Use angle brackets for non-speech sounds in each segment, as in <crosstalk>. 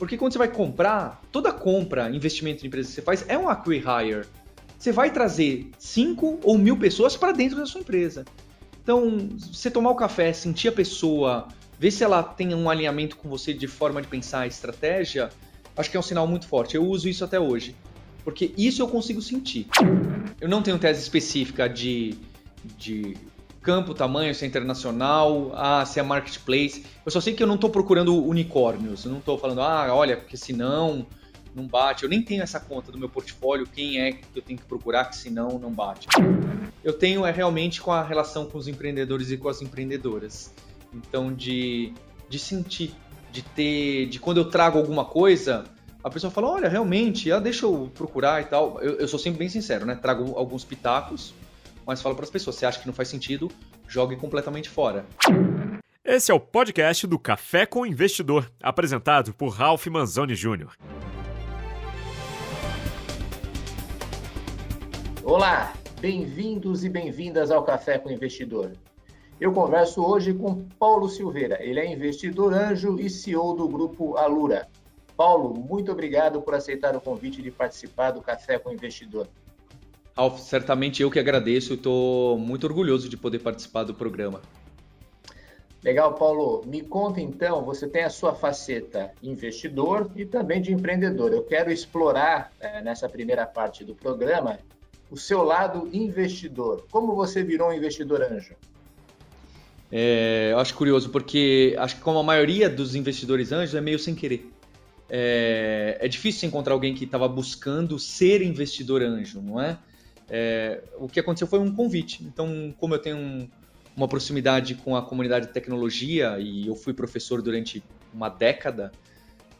Porque quando você vai comprar, toda compra, investimento em empresa que você faz é um acquire. Você vai trazer 5 ou mil pessoas para dentro da sua empresa. Então, você tomar o café, sentir a pessoa, ver se ela tem um alinhamento com você de forma de pensar, estratégia, acho que é um sinal muito forte. Eu uso isso até hoje. Porque isso eu consigo sentir. Eu não tenho tese específica de, de campo, tamanho, se é internacional, ah, se é marketplace. Eu só sei que eu não estou procurando unicórnios. Eu não estou falando, ah, olha, porque senão não bate. Eu nem tenho essa conta do meu portfólio, quem é que eu tenho que procurar que senão não bate. Eu tenho é realmente com a relação com os empreendedores e com as empreendedoras. Então, de, de sentir, de ter, de quando eu trago alguma coisa, a pessoa fala, olha, realmente, ah, deixa eu procurar e tal. Eu, eu sou sempre bem sincero, né? Trago alguns pitacos, mas falo para as pessoas, se acha que não faz sentido, jogue completamente fora. Esse é o podcast do Café com Investidor, apresentado por Ralph Manzoni Jr. Olá, bem-vindos e bem-vindas ao Café com Investidor. Eu converso hoje com Paulo Silveira. Ele é investidor anjo e CEO do grupo Alura. Paulo, muito obrigado por aceitar o convite de participar do Café com Investidor. Alf, certamente eu que agradeço e estou muito orgulhoso de poder participar do programa. Legal, Paulo. Me conta então, você tem a sua faceta investidor e também de empreendedor. Eu quero explorar é, nessa primeira parte do programa o seu lado investidor. Como você virou um investidor anjo? É, eu acho curioso, porque acho que como a maioria dos investidores anjos é meio sem querer é, é difícil encontrar alguém que estava buscando ser investidor anjo, não é? É? O que aconteceu foi um convite. Então, como eu tenho um, uma proximidade com a comunidade de tecnologia e eu fui professor durante uma década,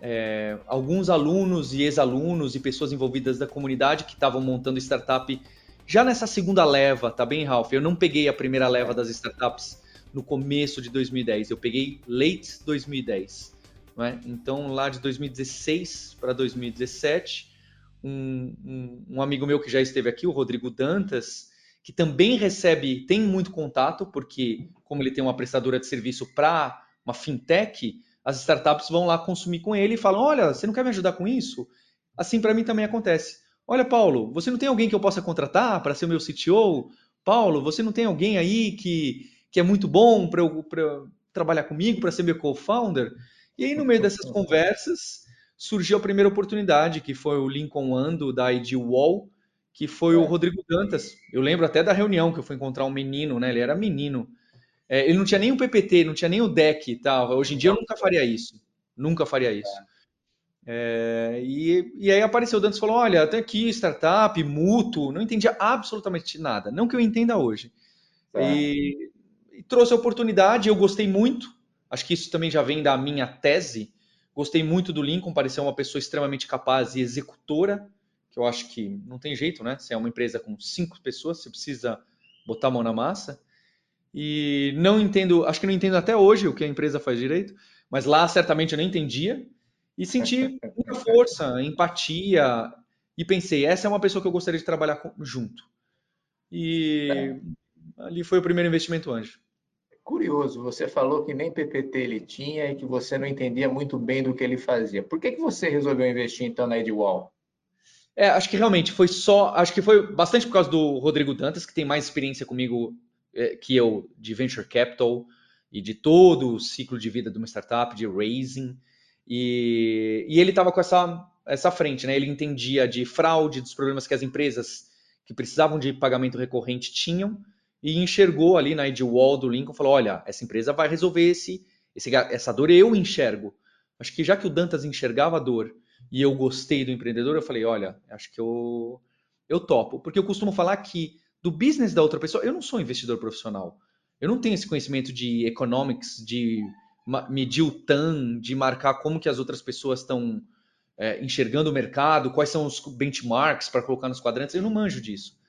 é, alguns alunos e ex-alunos e pessoas envolvidas da comunidade que estavam montando startup já nessa segunda leva, tá bem, Ralph? Eu não peguei a primeira leva das startups no começo de 2010, eu peguei late 2010. É? Então, lá de 2016 para 2017, um, um, um, amigo meu que já esteve aqui, o Rodrigo Dantas, que também recebe, tem muito contato, porque como ele tem uma prestadora de serviço para uma fintech, as startups vão lá consumir com ele e falam: Olha, você não quer me ajudar com isso? Assim para mim também acontece. Olha, Paulo, você não tem alguém que eu possa contratar para ser o meu CTO? Paulo, você não tem alguém aí que, que é muito bom para trabalhar comigo, para ser meu co-founder? E aí, no meio dessas conversas, surgiu a primeira oportunidade, que foi o Lincoln Ando da ID Wall, que foi é. o Rodrigo Dantas. Eu lembro até da reunião que eu fui encontrar um menino, né? Ele era menino. É, ele não tinha nem o PPT, não tinha nem o deck e tal. Hoje em dia eu nunca faria isso. Nunca faria isso. É, e, e, aí apareceu o Dantas e falou: Olha, até aqui, startup, mútuo, não entendia absolutamente nada. Não que eu entenda hoje. E, e trouxe a oportunidade, eu gostei muito. Acho que isso também já vem da minha tese. Gostei muito do Lincoln, pareceu uma pessoa extremamente capaz e executora, que eu acho que não tem jeito, né? Se é uma empresa com cinco pessoas, você precisa botar a mão na massa. E não entendo, acho que não entendo até hoje o que a empresa faz direito, mas lá certamente eu não entendia. E senti <laughs> muita força, empatia, e pensei, essa é uma pessoa que eu gostaria de trabalhar junto. E é. ali foi o primeiro investimento anjo. Curioso, você falou que nem PPT ele tinha e que você não entendia muito bem do que ele fazia. Por que, que você resolveu investir então na Edwall? É, acho que realmente foi só, acho que foi bastante por causa do Rodrigo Dantas, que tem mais experiência comigo é, que eu de venture capital e de todo o ciclo de vida de uma startup, de raising. E, e ele estava com essa, essa frente, né? Ele entendia de fraude, dos problemas que as empresas que precisavam de pagamento recorrente tinham e enxergou ali na ID Wall do Lincoln, falou, olha, essa empresa vai resolver esse, esse, essa dor, eu enxergo. Acho que já que o Dantas enxergava a dor e eu gostei do empreendedor, eu falei, olha, acho que eu, eu topo. Porque eu costumo falar que do business da outra pessoa, eu não sou investidor profissional. Eu não tenho esse conhecimento de economics, de medir o TAM, de marcar como que as outras pessoas estão é, enxergando o mercado, quais são os benchmarks para colocar nos quadrantes. Eu não manjo disso.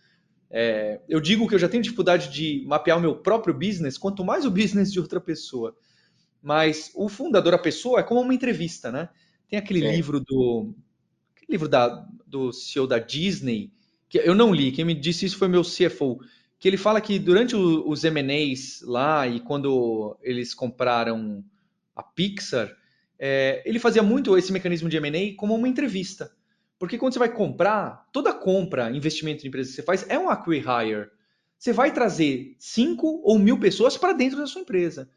É, eu digo que eu já tenho dificuldade de mapear o meu próprio business, quanto mais o business de outra pessoa. Mas o fundador, a pessoa, é como uma entrevista, né? Tem aquele é. livro do aquele livro da, do CEO da Disney, que eu não li, quem me disse isso foi meu CFO, que ele fala que durante o, os M&As lá e quando eles compraram a Pixar, é, ele fazia muito esse mecanismo de M&A como uma entrevista. Porque quando você vai comprar, toda compra, investimento em empresa que você faz é um acquire-hire. Você vai trazer cinco ou mil pessoas para dentro da sua empresa.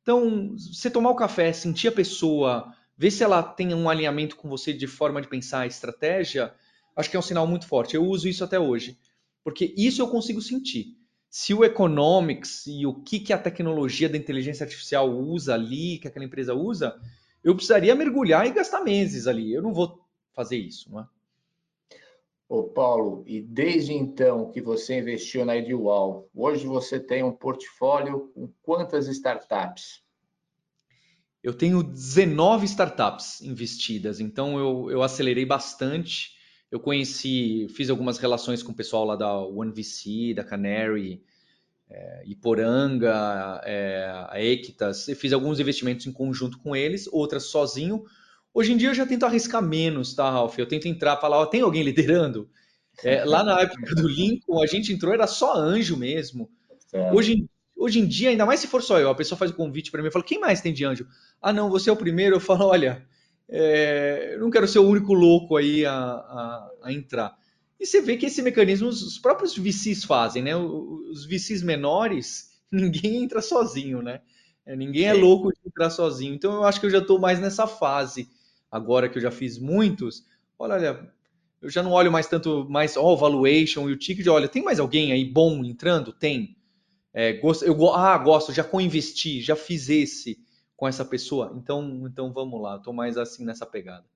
Então, você tomar o café, sentir a pessoa, ver se ela tem um alinhamento com você de forma de pensar, estratégia, acho que é um sinal muito forte. Eu uso isso até hoje, porque isso eu consigo sentir. Se o economics e o que, que a tecnologia da inteligência artificial usa ali, que aquela empresa usa, eu precisaria mergulhar e gastar meses ali. Eu não vou fazer isso, não é? Ô Paulo, e desde então que você investiu na Edwall, hoje você tem um portfólio com quantas startups? Eu tenho 19 startups investidas, então eu, eu acelerei bastante. Eu conheci, fiz algumas relações com o pessoal lá da OneVC, da Canary, é, Iporanga, é, a Equitas. Eu fiz alguns investimentos em conjunto com eles, outras sozinho, Hoje em dia eu já tento arriscar menos, tá, Ralf? Eu tento entrar e falar, ó, tem alguém liderando? É, lá na época do Lincoln, a gente entrou, era só anjo mesmo. Hoje, hoje em dia, ainda mais se for só eu, a pessoa faz o convite para mim e fala, quem mais tem de anjo? Ah, não, você é o primeiro. Eu falo, olha, é, eu não quero ser o único louco aí a, a, a, entrar. E você vê que esse mecanismo os próprios VCs fazem, né? Os VCs menores, <laughs> ninguém entra sozinho, né? É, ninguém é louco de entrar sozinho. Então eu acho que eu já estou mais nessa fase agora que eu já fiz muitos, olha, eu já não olho mais tanto mais ó, oh, valuation e o ticket, olha, tem mais alguém aí bom entrando? Tem. É, gosto, eu ah, gosto, já co-investi, já fiz esse com essa pessoa, então, então vamos lá, estou mais assim nessa pegada.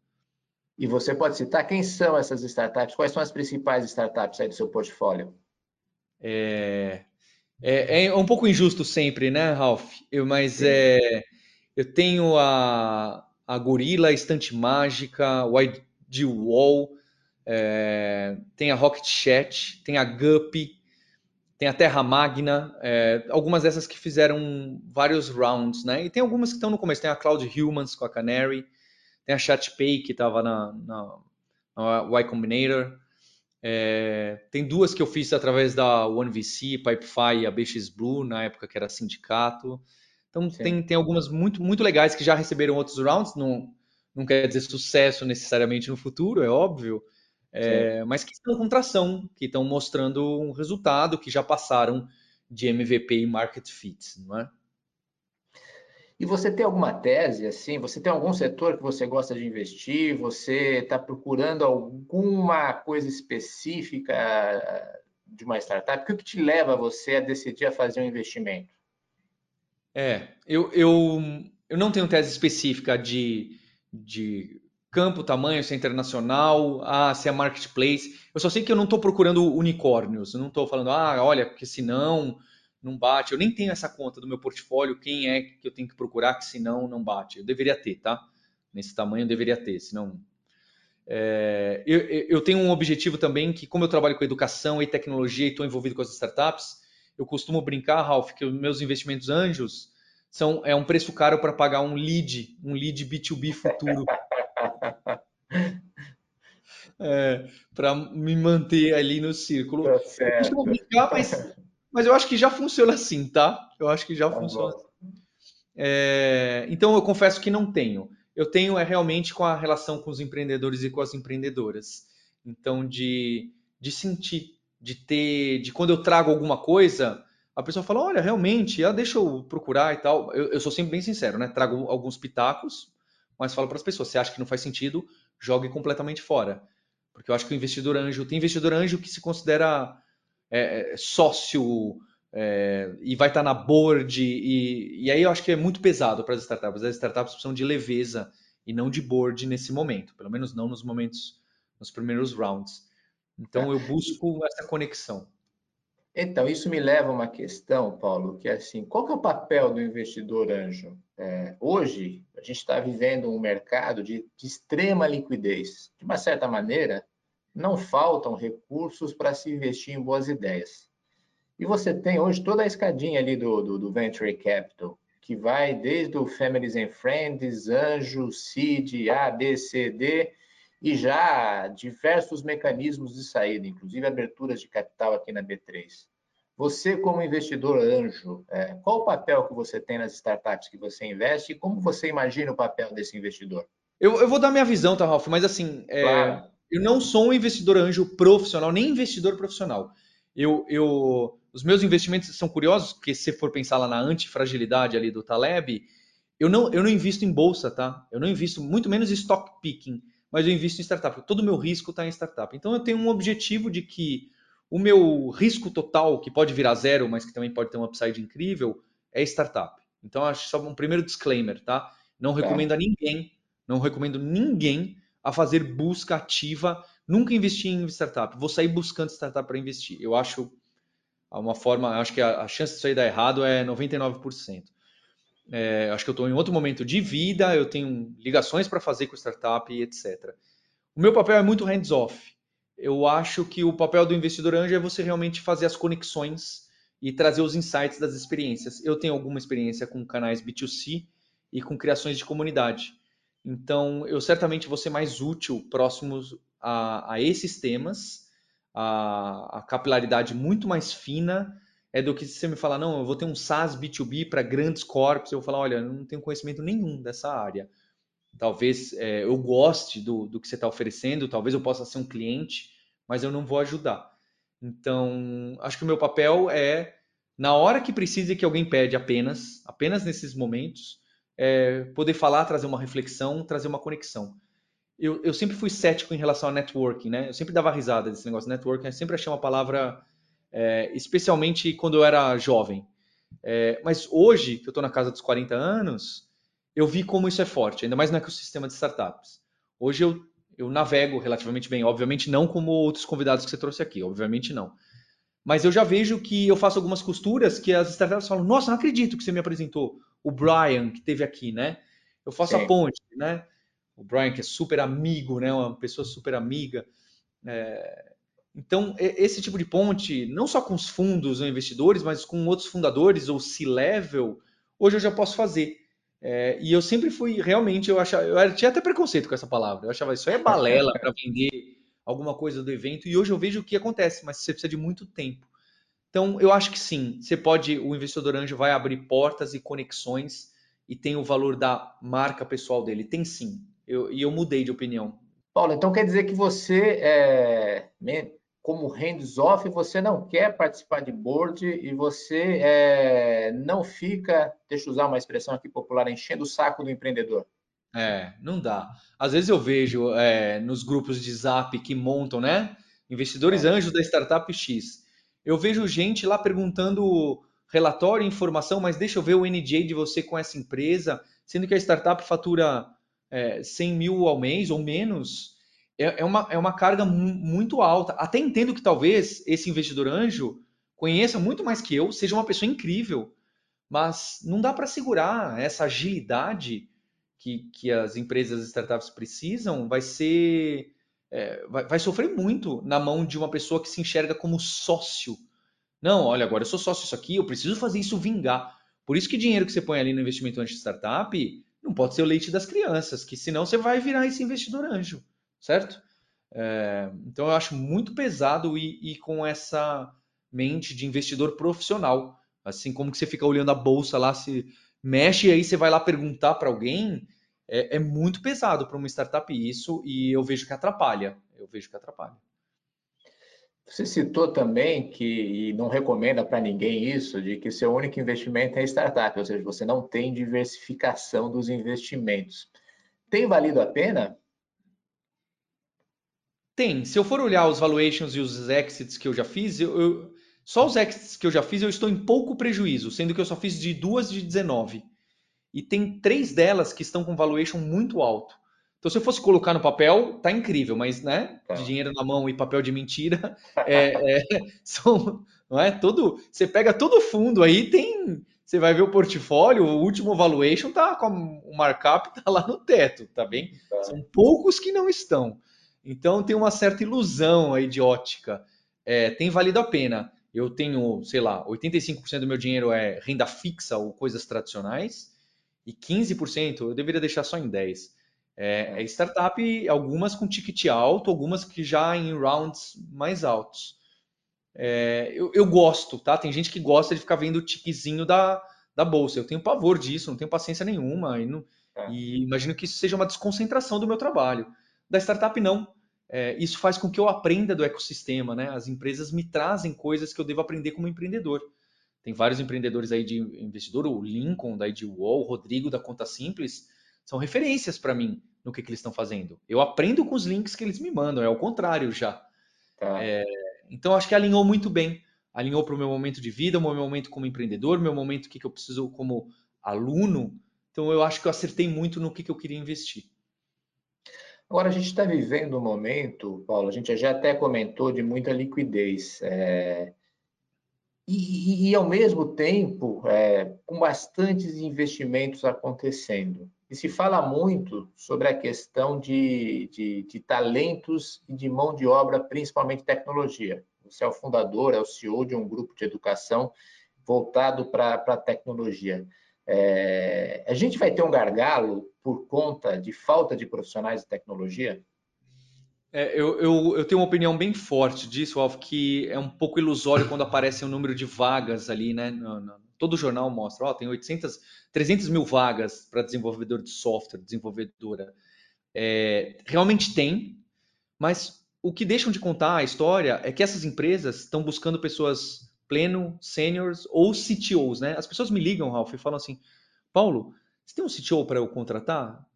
E você pode citar quem são essas startups? Quais são as principais startups aí do seu portfólio? É, é, é um pouco injusto sempre, né, Ralph? Eu, mas é, eu tenho a, a Gorilla, Estante Mágica, YG Wall, é, tem a Rocket Chat, tem a Guppy, tem a Terra Magna, é, algumas dessas que fizeram vários rounds, né? E tem algumas que estão no começo, tem a Cloud Humans com a Canary, tem a ChatPay que estava na, na, na, Y Combinator, é, tem duas que eu fiz através da OneVC, Pipefy e a BX Blue, na época que era sindicato. Então tem, tem algumas muito, muito legais que já receberam outros rounds, não, não quer dizer sucesso necessariamente no futuro, é óbvio, é, mas que estão com tração, que estão mostrando um resultado, que já passaram de MVP e market fit, não é? E você tem alguma tese, assim? Você tem algum setor que você gosta de investir? Você está procurando alguma coisa específica de uma startup? O que te leva você a decidir a fazer um investimento? É, eu, eu, eu não tenho tese específica de, de campo, tamanho, se é internacional, ah, se é marketplace. Eu só sei que eu não estou procurando unicórnios. Eu não estou falando, ah, olha, porque senão não bate. Eu nem tenho essa conta do meu portfólio, quem é que eu tenho que procurar que senão não bate. Eu deveria ter, tá? Nesse tamanho eu deveria ter, senão. É, eu, eu tenho um objetivo também que, como eu trabalho com educação e tecnologia e estou envolvido com as startups, eu costumo brincar, Ralph, que os meus investimentos anjos são é um preço caro para pagar um lead, um lead B2B futuro. <laughs> é, para me manter ali no círculo. Tá certo. Eu brincar, mas, mas eu acho que já funciona assim, tá? Eu acho que já tá funciona. Assim. É, então eu confesso que não tenho. Eu tenho é realmente com a relação com os empreendedores e com as empreendedoras. Então de, de sentir de ter, de quando eu trago alguma coisa, a pessoa fala, olha, realmente, ah, deixa eu procurar e tal. Eu, eu sou sempre bem sincero, né? Trago alguns pitacos, mas falo para as pessoas, você acha que não faz sentido, jogue completamente fora. Porque eu acho que o investidor anjo, tem investidor anjo que se considera é, é sócio é, e vai estar na board, e, e aí eu acho que é muito pesado para as startups. As startups precisam de leveza e não de board nesse momento, pelo menos não nos momentos, nos primeiros rounds. Então eu busco essa conexão. Então, isso me leva a uma questão, Paulo, que é assim, qual que é o papel do investidor anjo? É, hoje, a gente está vivendo um mercado de, de, extrema liquidez. De uma certa maneira, não faltam recursos para se investir em boas ideias. E você tem hoje toda a escadinha ali do, do, do Venture Capital, que vai desde o Families and Friends, Anjo, Seed, A, B, C, D, e já diversos mecanismos de saída, inclusive aberturas de capital aqui na B3. Você, como investidor anjo, é, qual o papel que você tem nas startups que você investe e como você imagina o papel desse investidor? Eu, eu vou dar minha visão, tá, Ralf? Mas assim, é, claro. eu não sou um investidor anjo profissional, nem investidor profissional. Eu, eu, os meus investimentos são curiosos, porque se for pensar lá na antifragilidade ali do Taleb, eu não, eu não invisto em bolsa, tá? Eu não invisto muito menos em stock picking, mas eu invisto em startup. Todo o meu risco está em startup. Então eu tenho um objetivo de que o meu risco total, que pode virar zero, mas que também pode ter um upside incrível, é startup. Então acho só um primeiro disclaimer, tá? Não tá. recomendo a ninguém, não recomendo ninguém a fazer busca ativa, nunca investir em startup. Vou sair buscando startup para investir. Eu acho uma forma, acho que a, a chance disso aí dar errado é 99%. É, acho que eu estou em outro momento de vida, eu tenho ligações para fazer com startup etc. O meu papel é muito hands-off. Eu acho que o papel do investidor anjo é você realmente fazer as conexões e trazer os insights das experiências. Eu tenho alguma experiência com canais B2C e com criações de comunidade. Então, eu certamente vou ser mais útil próximos a, a esses temas, a, a capilaridade muito mais fina é do que se você me falar, não, eu vou ter um SaaS B2B para grandes corpos, eu vou falar, olha, eu não tenho conhecimento nenhum dessa área. Talvez é, eu goste do, do que você está oferecendo, talvez eu possa ser um cliente, mas eu não vou ajudar. Então, acho que o meu papel é, na hora que precisa que alguém pede apenas, apenas nesses momentos, é, poder falar, trazer uma reflexão, trazer uma conexão. Eu, eu sempre fui cético em relação a networking, né? Eu sempre dava risada desse negócio de networking, eu sempre achei uma palavra é, especialmente quando eu era jovem. É, mas hoje, que eu estou na casa dos 40 anos, eu vi como isso é forte, ainda mais no ecossistema de startups. Hoje eu, eu navego relativamente bem, obviamente não como outros convidados que você trouxe aqui, obviamente não. Mas eu já vejo que eu faço algumas costuras que as startups falam: Nossa, não acredito que você me apresentou. O Brian, que teve aqui, né? Eu faço Sim. a ponte, né? O Brian, que é super amigo, né? Uma pessoa super amiga. É, então, esse tipo de ponte, não só com os fundos ou investidores, mas com outros fundadores ou C-level, hoje eu já posso fazer. É, e eu sempre fui, realmente, eu achava, eu tinha até preconceito com essa palavra. Eu achava isso é balela para vender alguma coisa do evento. E hoje eu vejo o que acontece, mas você precisa de muito tempo. Então, eu acho que sim, você pode, o investidor anjo vai abrir portas e conexões e tem o valor da marca pessoal dele. Tem sim. Eu, e eu mudei de opinião. Paulo, então quer dizer que você é, como hands-off, você não quer participar de board e você é, não fica, deixa eu usar uma expressão aqui popular, enchendo o saco do empreendedor. É, não dá. Às vezes eu vejo é, nos grupos de zap que montam, né? Investidores é. anjos da startup X. Eu vejo gente lá perguntando relatório, informação, mas deixa eu ver o NJ de você com essa empresa, sendo que a startup fatura é, 100 mil ao mês ou menos é, é, uma, é uma carga muito alta. Até entendo que talvez esse investidor anjo conheça muito mais que eu, seja uma pessoa incrível, mas não dá para segurar essa agilidade que, que as empresas startups precisam, vai ser. É, vai, vai sofrer muito na mão de uma pessoa que se enxerga como sócio. Não, olha, agora eu sou sócio disso aqui, eu preciso fazer isso vingar. Por isso que dinheiro que você põe ali no investimento anjo de startup não pode ser o leite das crianças, que senão você vai virar esse investidor anjo certo? É, então eu acho muito pesado ir, ir, com essa mente de investidor profissional. Assim como que você fica olhando a bolsa lá, se mexe e aí você vai lá perguntar para alguém, é, é, muito pesado para uma startup isso e eu vejo que atrapalha. Eu vejo que atrapalha. Você citou também que, e não recomenda para ninguém isso, de que seu único investimento é startup, ou seja, você não tem diversificação dos investimentos. Tem valido a pena? Tem. Se eu for olhar os valuations e os exits que eu já fiz, eu, eu, só os exits que eu já fiz eu estou em pouco prejuízo, sendo que eu só fiz de duas de 19. E tem três delas que estão com valuation muito alto. Então, se eu fosse colocar no papel, tá incrível, mas, né, de dinheiro na mão e papel de mentira, <laughs> é, é, são, não é, todo, você pega todo fundo aí, tem, você vai ver o portfólio, o último valuation tá com o markup tá lá no teto, tá bem? Tá. São poucos que não estão. Então tem uma certa ilusão aí de ótica. É, tem valido a pena. Eu tenho, sei lá, 85% do meu dinheiro é renda fixa ou coisas tradicionais, e 15% eu deveria deixar só em 10%. É, é startup, algumas com ticket alto, algumas que já em rounds mais altos. É, eu, eu, gosto, tá? Tem gente que gosta de ficar vendo o tiquezinho da, da bolsa. Eu tenho pavor disso, não tenho paciência nenhuma. E, não, é. e imagino que isso seja uma desconcentração do meu trabalho. Da startup, não. É, isso faz com que eu aprenda do ecossistema, né? As empresas me trazem coisas que eu devo aprender como empreendedor. Tem vários empreendedores aí de investidor, o Lincoln da Wall, o Rodrigo da Conta Simples, são referências para mim no que, que eles estão fazendo. Eu aprendo com os links que eles me mandam, é o contrário já. Tá. É, então acho que alinhou muito bem. Alinhou para o meu momento de vida, o meu momento como empreendedor, meu momento que, que eu preciso como aluno. Então eu acho que eu acertei muito no que, que eu queria investir. Agora, a gente está vivendo um momento, Paulo, a gente já até comentou de muita liquidez. É... E, e, ao mesmo tempo, é, com bastantes investimentos acontecendo. E se fala muito sobre a questão de, de, de talentos e de mão de obra, principalmente tecnologia. Você é o fundador, é o CEO de um grupo de educação voltado para a tecnologia. É, a gente vai ter um gargalo por conta de falta de profissionais de tecnologia? É, eu, eu, eu, tenho uma opinião bem forte disso, Alf, que é um pouco ilusório quando aparece o um número de vagas ali, né? No, no, todo jornal mostra, ó, tem 800, 300 mil vagas para desenvolvedor de software, desenvolvedora. É, realmente tem, mas o que deixam de contar a história é que essas empresas estão buscando pessoas pleno, seniors ou CTOs, né? As pessoas me ligam, Ralph, e falam assim, Paulo, você tem um CTO para eu contratar?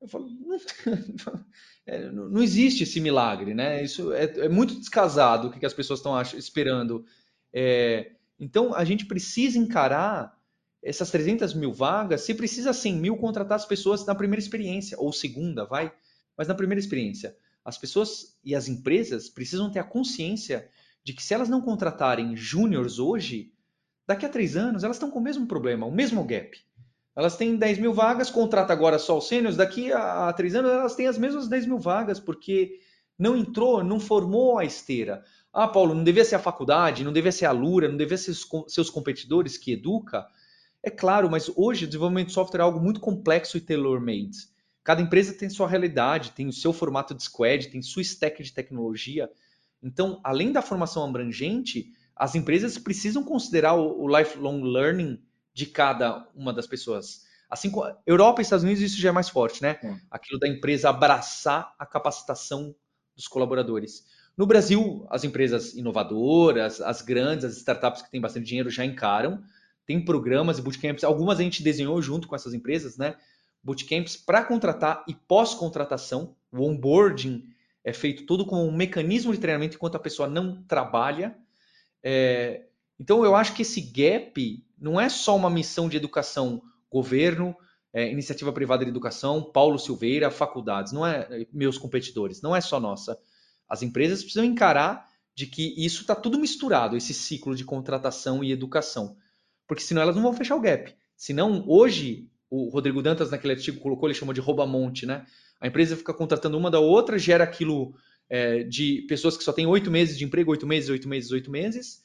Eu falo, <laughs> é, não, não, existe esse milagre, né? Isso é, é muito descasado o que, as pessoas estão esperando. É, então, a gente precisa encarar essas 300 mil vagas, se precisa 100 mil, contratar as pessoas na primeira experiência, ou segunda, vai, mas na primeira experiência. As pessoas e as empresas precisam ter a consciência de que se elas não contratarem júniores hoje, daqui a três anos elas estão com o mesmo problema, o mesmo gap. Elas têm 10 mil vagas, contrata agora só os sêniores, daqui a, a três anos elas têm as mesmas 10 mil vagas, porque não entrou, não formou a esteira. Ah, Paulo, não devia ser a faculdade, não devia ser a Lura, não devia ser os, seus competidores que educa. É claro, mas hoje o desenvolvimento de software é algo muito complexo e tailor-made. Cada empresa tem sua realidade, tem o seu formato de squad, tem sua stack de tecnologia. Então, além da formação abrangente, as empresas precisam considerar o, o lifelong learning de cada uma das pessoas. Assim como Europa e Estados Unidos, isso já é mais forte, né? É. Aquilo da empresa abraçar a capacitação dos colaboradores. No Brasil, as empresas inovadoras, as grandes, as startups que têm bastante dinheiro já encaram. Tem programas e bootcamps, algumas a gente desenhou junto com essas empresas, né? Bootcamps para contratar e pós-contratação. O onboarding é feito todo com um mecanismo de treinamento enquanto a pessoa não trabalha. É... Então, eu acho que esse gap não é só uma missão de educação, governo, é, iniciativa privada de educação, Paulo Silveira, faculdades, não é meus competidores, não é só nossa. As empresas precisam encarar de que isso está tudo misturado, esse ciclo de contratação e educação. Porque senão elas não vão fechar o gap. Senão, hoje, o Rodrigo Dantas, naquele artigo, colocou, ele chamou de rouba-monte, né? A empresa fica contratando uma da outra, gera aquilo é, de pessoas que só têm oito meses de emprego, oito meses, oito meses, oito meses,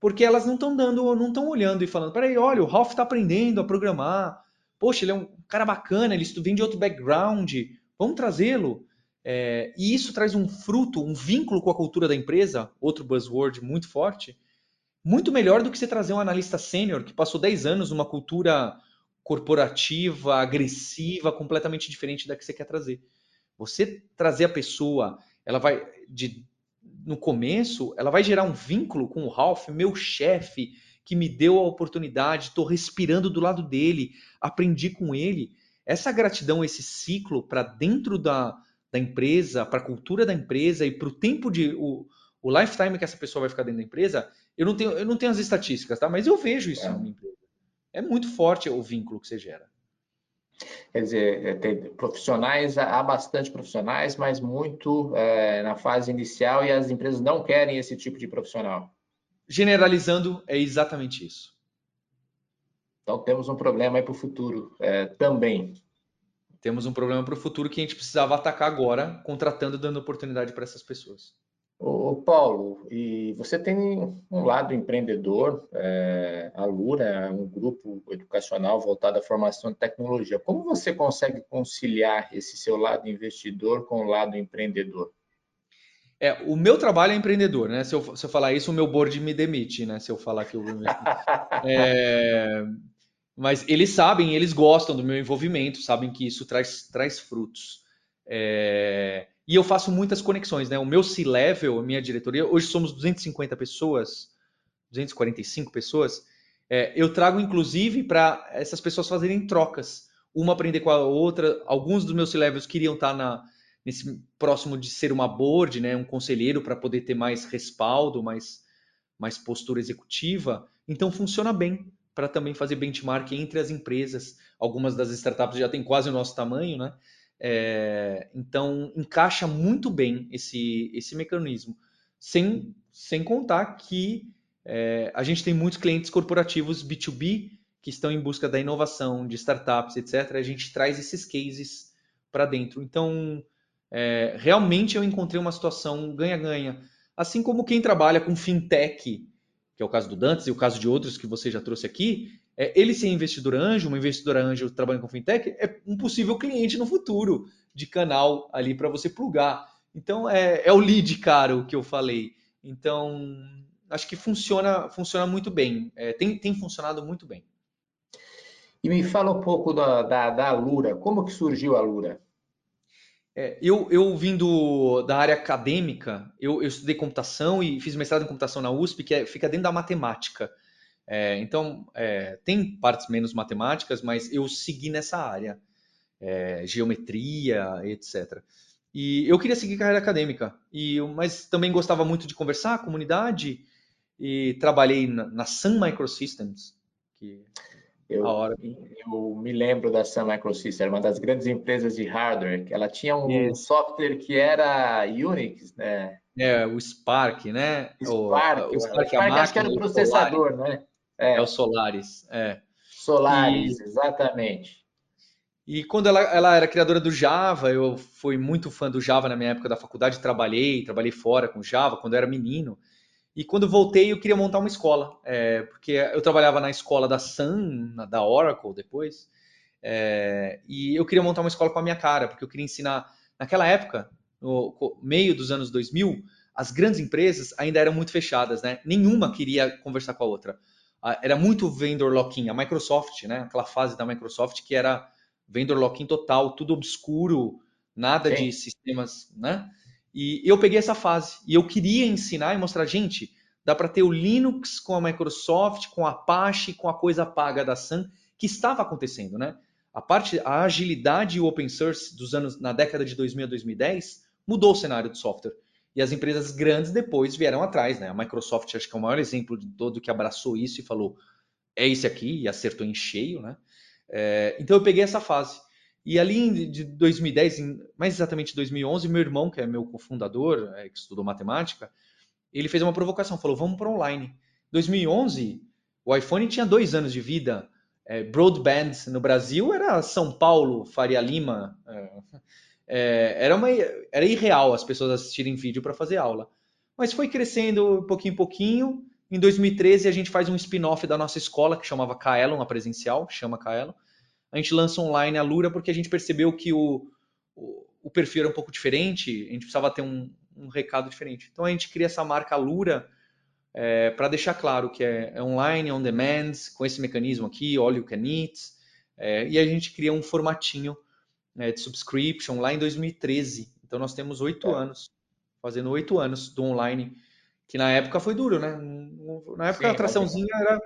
porque elas não estão dando, não estão olhando e falando, peraí, olha, o Ralph está aprendendo a programar, poxa, ele é um cara bacana, ele vem de outro background, vamos trazê-lo. É, e isso traz um fruto, um vínculo com a cultura da empresa, outro buzzword muito forte, muito melhor do que você trazer um analista sênior que passou 10 anos numa cultura corporativa, agressiva, completamente diferente da que você quer trazer. Você trazer a pessoa, ela vai de no começo, ela vai gerar um vínculo com o Ralph, meu chefe, que me deu a oportunidade, estou respirando do lado dele, aprendi com ele. Essa gratidão, esse ciclo para dentro da, da empresa, para a cultura da empresa e para o tempo de. O, o lifetime que essa pessoa vai ficar dentro da empresa, eu não tenho, eu não tenho as estatísticas, tá? Mas eu vejo isso é. na minha empresa. É muito forte o vínculo que você gera. Quer dizer, é, tem profissionais, há bastante profissionais, mas muito é, na fase inicial e as empresas não querem esse tipo de profissional. Generalizando, é exatamente isso. Então temos um problema aí para o futuro é, também temos um problema para o futuro que a gente precisava atacar agora, contratando, dando oportunidade para essas pessoas. Ô, Paulo, e você tem um lado empreendedor, é, a Lura é um grupo educacional voltado à formação de tecnologia. Como você consegue conciliar esse seu lado investidor com o lado empreendedor? É, o meu trabalho é empreendedor, né? Se eu, se eu falar isso, o meu board me demite, né? Se eu falar que eu. <laughs> é, mas eles sabem, eles gostam do meu envolvimento, sabem que isso traz, traz frutos. É, e eu faço muitas conexões, né? O meu C-Level, minha diretoria, hoje somos 250 pessoas, 245 pessoas. É, eu trago, inclusive, para essas pessoas fazerem trocas, uma aprender com a outra. Alguns dos meus C-Levels queriam estar na, nesse próximo de ser uma board, né, um conselheiro para poder ter mais respaldo, mais, mais postura executiva. Então funciona bem para também fazer benchmark entre as empresas. Algumas das startups já têm quase o nosso tamanho, né? É, então encaixa muito bem esse, esse mecanismo, sem, sem contar que é, a gente tem muitos clientes corporativos B2B que estão em busca da inovação, de startups, etc. A gente traz esses cases para dentro. Então, é, realmente eu encontrei uma situação ganha-ganha. Assim como quem trabalha com fintech, que é o caso do Dantes e o caso de outros que você já trouxe aqui, é, ele ser investidor anjo, uma investidora anjo trabalhando com fintech, é um possível cliente no futuro de canal ali para você plugar. Então é, é, o lead caro que eu falei. Então acho que funciona, funciona muito bem. É, tem, tem funcionado muito bem. E me fala um pouco da, da, da Lura. Como que surgiu a Lura? É, eu, eu vindo da área acadêmica, eu, eu, estudei computação e fiz mestrado em computação na USP, que é, fica dentro da matemática. É, então, é, tem partes menos matemáticas, mas eu segui nessa área, é, geometria, etc. E eu queria seguir carreira acadêmica, e, mas também gostava muito de conversar, comunidade, e trabalhei na, na Sun Microsystems, que eu, eu, me lembro da Sun Microsystems, era uma das grandes empresas de hardware. Ela tinha um software que era Unix, né? É, o Spark, né? Spark, o, o Spark, Spark máquina, acho que era o processador, né? É. é. o Solaris, é. Solaris, e, exatamente. E quando ela, ela era criadora do Java, eu fui muito fã do Java na minha época da faculdade, trabalhei, trabalhei fora com Java quando eu era menino. E quando voltei, eu queria montar uma escola, é, porque eu trabalhava na escola da Sun, da Oracle depois, é, e eu queria montar uma escola com a minha cara, porque eu queria ensinar. Naquela época, no meio dos anos 2000, as grandes empresas ainda eram muito fechadas, né? Nenhuma queria conversar com a outra. Era muito vendor lock-in. A Microsoft, né? Aquela fase da Microsoft que era vendor lock-in total, tudo obscuro, nada Sim. de sistemas, né? E eu peguei essa fase e eu queria ensinar e mostrar, gente, dá para ter o Linux com a Microsoft, com a Apache, com a coisa paga da Sun, que estava acontecendo, né? A parte, a agilidade e o open source dos anos na década de 2000 a 2010 mudou o cenário do software. E as empresas grandes depois vieram atrás, né? A Microsoft acho que é o maior exemplo de todo que abraçou isso e falou é esse aqui e acertou em cheio, né? É, então eu peguei essa fase. E ali de 2010, mais exatamente 2011, meu irmão, que é meu cofundador, é, que estudou matemática, ele fez uma provocação, falou: vamos para online. 2011, o iPhone tinha dois anos de vida. É, broadband no Brasil era São Paulo, Faria Lima. É, era, uma, era irreal as pessoas assistirem vídeo para fazer aula. Mas foi crescendo pouquinho em pouquinho. Em 2013, a gente faz um spin-off da nossa escola, que chamava Kaelon, a presencial, chama Kaelon a gente lança online a Lura porque a gente percebeu que o, o, o perfil era um pouco diferente, a gente precisava ter um, um, recado diferente. Então a gente cria essa marca Lura é, para deixar claro que é, é, online, on demand, com esse mecanismo aqui, all you can eat, é, e a gente cria um formatinho né, de subscription lá em 2013. Então nós temos oito é. anos, fazendo oito anos do online, que na época foi duro, né? Na época Sim, a atraçãozinha era,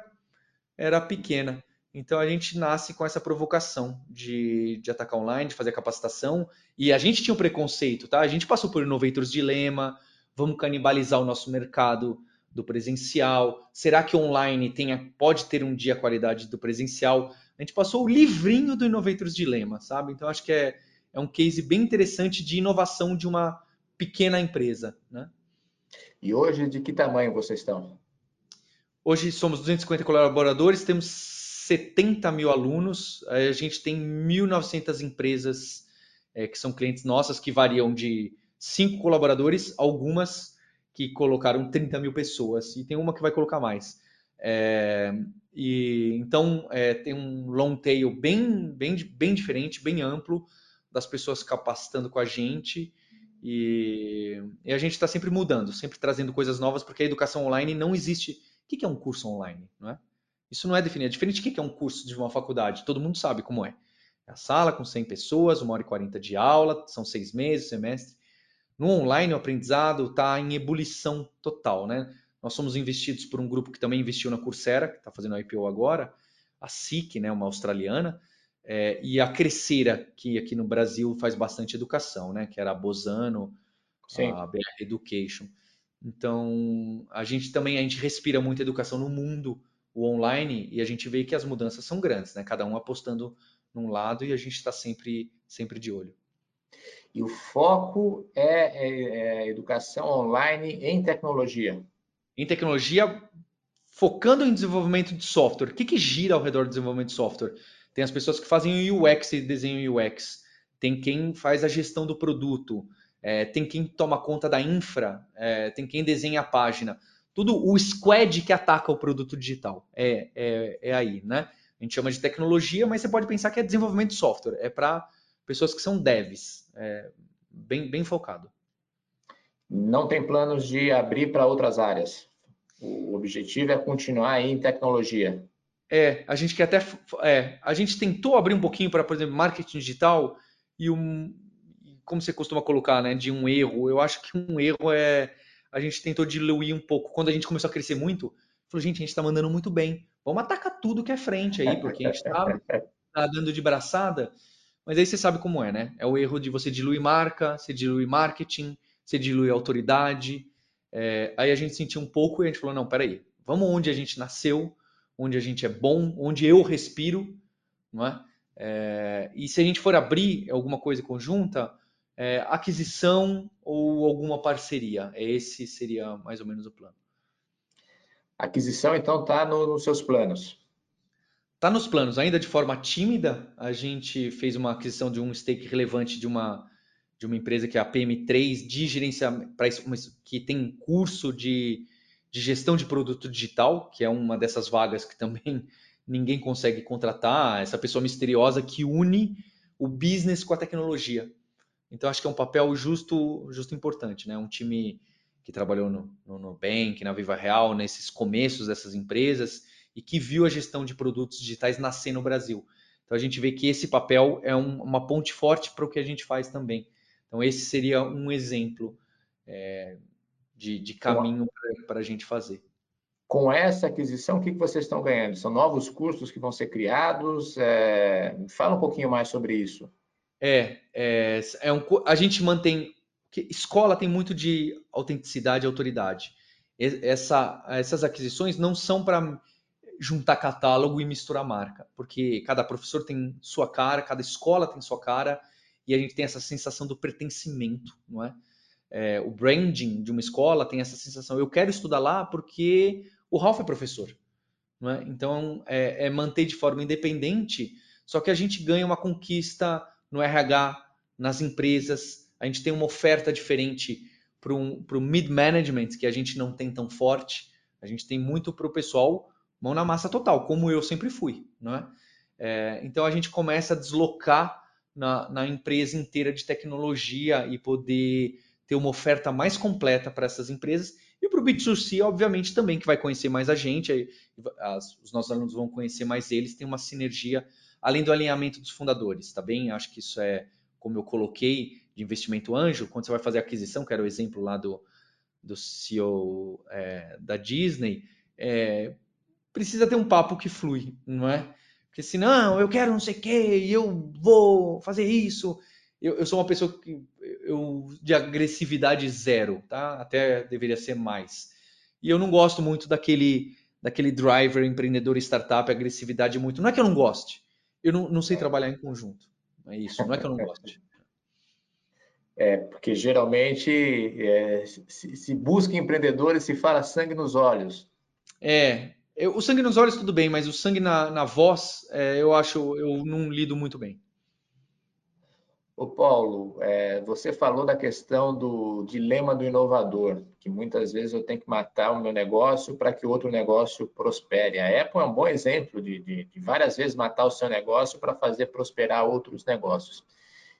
era pequena. Então a gente nasce com essa provocação de, de atacar online, de fazer capacitação. E a gente tinha um preconceito, tá? A gente passou por Innovators Dilema, vamos canibalizar o nosso mercado do presencial. Será que online tem, pode ter um dia a qualidade do presencial? A gente passou o livrinho do Innovators Dilema, sabe? Então acho que é, é um case bem interessante de inovação de uma pequena empresa, né? E hoje de que tamanho vocês estão? Hoje somos 250 colaboradores, temos 70 mil alunos, a gente tem 1.900 empresas é, que são clientes nossas, que variam de 5 colaboradores, algumas que colocaram 30 mil pessoas, e tem uma que vai colocar mais. É, e Então, é, tem um long tail bem, bem, bem diferente, bem amplo, das pessoas capacitando com a gente, E, e a gente está sempre mudando, sempre trazendo coisas novas, porque a educação online não existe. O que é um curso online? Não é? Isso não é definido. É diferente do que é um curso de uma faculdade. Todo mundo sabe como é. É a sala com 100 pessoas, uma hora e 40 de aula, são seis meses, semestre. No online, o aprendizado está em ebulição total, né? Nós somos investidos por um grupo que também investiu na Coursera, que está fazendo a IPO agora, a SIC, né, uma australiana, é, e a Crescera, que aqui no Brasil faz bastante educação, né, que era a Bozano, Sim. a BR Education. Então, a gente também a gente respira muito educação no mundo, o online, e a gente vê que as mudanças são grandes, né? Cada um apostando num lado e a gente está sempre, sempre de olho. E o foco é, é, é educação online em tecnologia. Em tecnologia, focando em desenvolvimento de software. O que, que gira ao redor do desenvolvimento de software? Tem as pessoas que fazem UX e desenham UX. Tem quem faz a gestão do produto. É, tem quem toma conta da infra. É, tem quem desenha a página. Tudo o squad que ataca o produto digital. É, é, é aí, né? A gente chama de tecnologia, mas você pode pensar que é desenvolvimento de software. É para pessoas que são devs. É bem, bem focado. Não tem planos de abrir para outras áreas. O objetivo é continuar em tecnologia. É, a gente quer até. É, a gente tentou abrir um pouquinho para, por exemplo, marketing digital e um. Como você costuma colocar, né? De um erro. Eu acho que um erro é. A gente tentou diluir um pouco. Quando a gente começou a crescer muito, falou, gente, a gente está mandando muito bem. Vamos atacar tudo que é frente aí, porque a gente está <laughs> tá dando de braçada. Mas aí você sabe como é, né? É o erro de você diluir marca, você diluir marketing, você diluir autoridade. É, aí a gente sentiu um pouco e a gente falou, não, peraí, vamos onde a gente nasceu, onde a gente é bom, onde eu respiro, não é? é e se a gente for abrir alguma coisa conjunta, é, aquisição ou alguma parceria. Esse seria mais ou menos o plano. Aquisição, então, está no, nos seus planos. Está nos planos, ainda de forma tímida. A gente fez uma aquisição de um stake relevante de uma, de uma empresa que é a PM3, de gerenciamento, que tem curso de de gestão de produto digital, que é uma dessas vagas que também <laughs> ninguém consegue contratar, essa pessoa misteriosa que une o business com a tecnologia. Então, acho que é um papel justo, justo importante, né? Um time que trabalhou no, no Nubank, na Viva Real, nesses começos dessas empresas e que viu a gestão de produtos digitais nascer no Brasil. Então, a gente vê que esse papel é um, uma ponte forte para o que a gente faz também. Então, esse seria um exemplo é, de, de caminho para a gente fazer. Com essa aquisição, o que, que vocês estão ganhando? São novos custos que vão ser criados? É... Fala um pouquinho mais sobre isso. É, é, é um, a gente mantém. Escola tem muito de autenticidade e autoridade. Essa, essas aquisições não são para juntar catálogo e misturar marca, porque cada professor tem sua cara, cada escola tem sua cara, e a gente tem essa sensação do pertencimento, não é? é, o branding de uma escola tem essa sensação, eu quero estudar lá porque o Ralph é professor. É? Então, é, é, manter de forma independente, só que a gente ganha uma conquista no RH, nas empresas, a gente tem uma oferta diferente para o mid-management, que a gente não tem tão forte, a gente tem muito para o pessoal mão na massa total, como eu sempre fui. Não é? é então, a gente começa a deslocar na, na empresa inteira de tecnologia e poder ter uma oferta mais completa para essas empresas. E para o B2C, obviamente, também, que vai conhecer mais a gente, as, os nossos alunos vão conhecer mais eles, tem uma sinergia, além do alinhamento dos fundadores, tá bem? Acho que isso é, como eu coloquei, de investimento anjo, quando você vai fazer aquisição, que era o exemplo lá do, do CEO é, da Disney, é, precisa ter um papo que flui, não é? Porque senão, eu quero não sei o quê, e eu vou fazer isso, eu, eu sou uma pessoa que eu, de agressividade zero, tá? Até deveria ser mais. E eu não gosto muito daquele, daquele driver empreendedor startup, agressividade muito. Não é que eu não goste, eu não, não sei trabalhar em conjunto. É isso, não é que eu não goste. <laughs> É, porque geralmente é, se, se, busca empreendedores, se fala sangue nos olhos. É, eu, o sangue nos olhos tudo bem, mas o sangue na, na voz, é, eu acho, eu não lido muito bem. Ô Paulo, é, você falou da questão do dilema do inovador, que muitas vezes eu tenho que matar o meu negócio para que outro negócio prospere. A Apple é um bom exemplo de, de, de várias vezes matar o seu negócio para fazer prosperar outros negócios.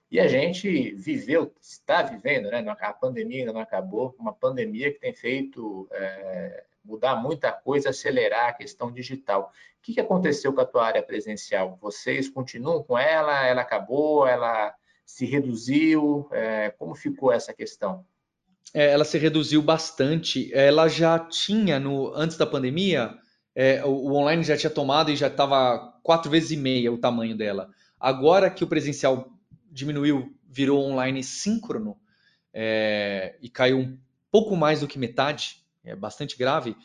E a gente viveu, está vivendo, né? A pandemia ainda não acabou, uma pandemia que tem feito é, mudar muita coisa, acelerar a questão digital. O que, aconteceu com a tua área presencial? Vocês continuam com ela? Ela acabou? Ela se reduziu? É, como ficou essa questão? É, ela se reduziu bastante. Ela já tinha, no, antes da pandemia, é, o, o, online já tinha tomado e já estava quatro vezes e meia o tamanho dela. Agora que o presencial diminuiu, virou online síncrono é, e caiu um pouco mais do que metade, é bastante grave.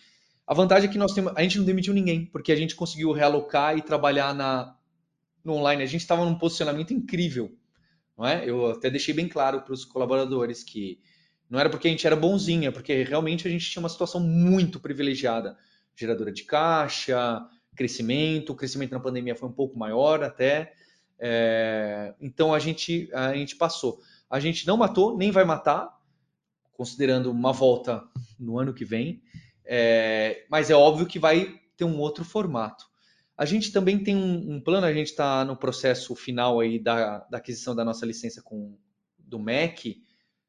A vantagem é que nós temos, a gente não demitiu ninguém, porque a gente conseguiu realocar e trabalhar na, no online. A gente estava num posicionamento incrível, não é? Eu até deixei bem claro para os colaboradores que não era porque a gente era bonzinha, porque realmente a gente tinha uma situação muito privilegiada, geradora de caixa, crescimento, o crescimento na pandemia foi um pouco maior até. É, então a gente a gente passou. A gente não matou, nem vai matar, considerando uma volta no ano que vem, é, mas é óbvio que vai ter um outro formato. A gente também tem um, um plano, a gente está no processo final aí da, da, aquisição da nossa licença com, do MEC,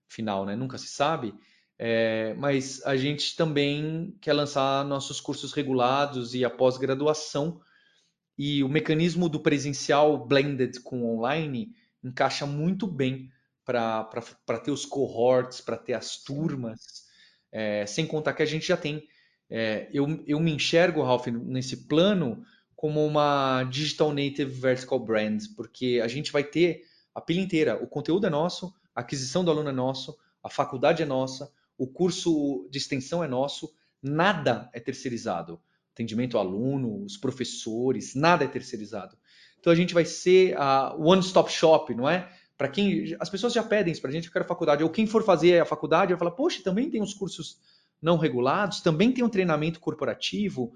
final, né? Nunca se sabe, é, mas a gente também quer lançar nossos cursos regulados e a pós-graduação, e o mecanismo do presencial blended com online encaixa muito bem para ter os cohorts, para ter as turmas, é, sem contar que a gente já tem. É, eu, eu me enxergo, Ralph, nesse plano como uma digital native vertical brand, porque a gente vai ter a pilha inteira. O conteúdo é nosso, a aquisição do aluno é nosso, a faculdade é nossa, o curso de extensão é nosso, nada é terceirizado. Atendimento ao aluno, os professores, nada é terceirizado. Então a gente vai ser a one-stop shop, não é? Para quem as pessoas já pedem isso para a gente, eu quero faculdade, ou quem for fazer a faculdade, vai falar, poxa, também tem os cursos não regulados, também tem um treinamento corporativo